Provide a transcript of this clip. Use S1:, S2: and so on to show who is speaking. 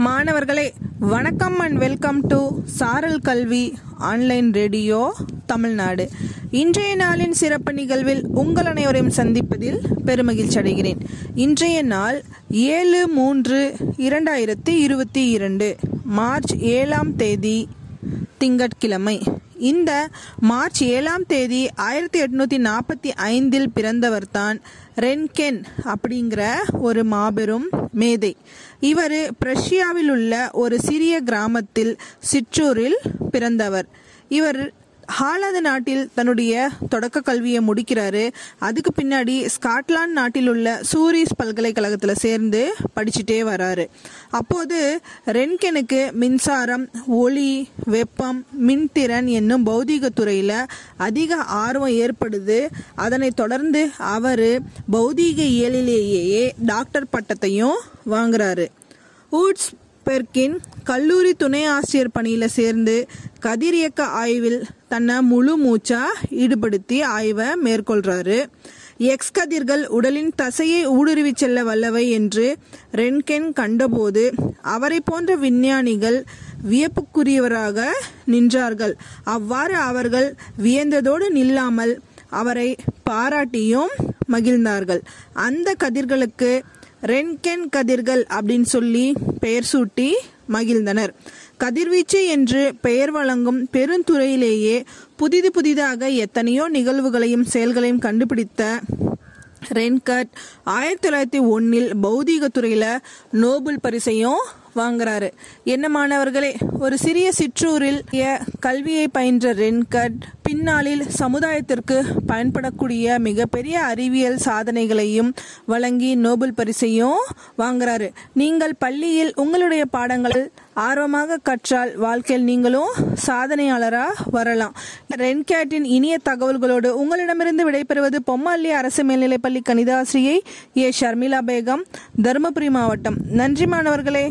S1: மாணவர்களே வணக்கம் and welcome to சாரல் கல்வி ஆன்லைன் ரேடியோ தமிழ்நாடு. இன்றைய நாளின் சிறப்பு நிகழ்வில் உங்கள் அனைவரையும் சந்திப்பதில் பெருமகிழ்ச்சி அடைகிறேன். இன்றைய நாள் ஏழு மூன்று இரண்டாயிரத்தி இருபத்தி இரண்டு மார்ச் ஏழாம் தேதி திங்கட்கிழமை. இந்த மார்ச் ஏழாம் தேதி ஆயிரத்தி எட்நூத்தி நாற்பத்தி ஐந்தில் பிறந்தவர்தான் ரென்கென் அப்படிங்கிற ஒரு மாபெரும் மேதை. இவர் பிரஷ்யாவில் உள்ள ஒரு சிறிய கிராமத்தில் சிற்றூரில் பிறந்தவர். இவர் ஹாலாந்து நாட்டில் தன்னுடைய தொடக்க கல்வியை முடிக்கிறாரு. அதுக்கு பின்னாடி ஸ்காட்லாந்து நாட்டில் உள்ள சூரிஸ் பல்கலைக்கழகத்தில் சேர்ந்து படிச்சுட்டே வராரு. அப்போது ரென்கெனுக்கு மின்சாரம் ஒளி வெப்பம் மின்திறன் என்னும் பௌதீக துறையில் அதிக ஆர்வம் ஏற்படுது. அதனைத் தொடர்ந்து அவர் பௌதீக இயலிலேயே டாக்டர் பட்டத்தையும் வாங்குறாரு. ஊட்ஸ் பெர்கின் கல்லூரி துணை ஆசிரியர் பணியில் சேர்ந்து கதிரியக்க ஆய்வில் தன்னை முழு மூச்சா ஈடுபடுத்தி ஆய்வை மேற்கொள்றாரு. எக்ஸ் கதிர்கள் உடலின் தசையை ஊடுருவி செல்ல வல்லவை என்று ரென்கென் கண்டபோது அவரை போன்ற விஞ்ஞானிகள் வியப்புக்குரியவராக நின்றார்கள். அவ்வாறு அவர்கள் வியந்ததோடு நில்லாமல் அவரை பாராட்டியும் மகிழ்ந்தார்கள். அந்த கதிர்களுக்கு ரென்கென் கதிர்கள் அப்படின்னு சொல்லி பெயர் சூட்டி மகிழ்ந்தனர். கதிர்வீச்சு என்று பெயர் வழங்கும் பெருந்துறையிலேயே புதிது புதிதாக எத்தனையோ நிகழ்வுகளையும் செயல்களையும் கண்டுபிடித்த ரென்கட் ஆயிரத்தி தொள்ளாயிரத்தி ஒன்னில் பௌதீக துறையில நோபல் பரிசையும் வாங்குறாரு. என்ன மாணவர்களே ஒரு சிறிய சிற்றூரில் கல்வியை பயின்ற ரென்கட் பின்னாளில் சமுதாயத்திற்கு பயன்படக்கூடிய மிகப்பெரிய அறிவியல் சாதனைகளையும் வழங்கி நோபல் பரிசையும் வாங்குறாரு. நீங்கள் பள்ளியில் உங்களுடைய பாடங்கள் ஆர்வமாக கற்றால் வாழ்க்கையில் நீங்களும் சாதனையாளரா வரலாம். ரென்கேட்டின் இனிய தகவல்களோடு உங்களிடமிருந்து விடைபெறுவது பொம்மல்லி அரசு மேல்நிலைப்பள்ளி கணிதாசிரியை ஏ. ஷர்மிளா பேகம் தருமபுரி மாவட்டம். நன்றி மாணவர்களே.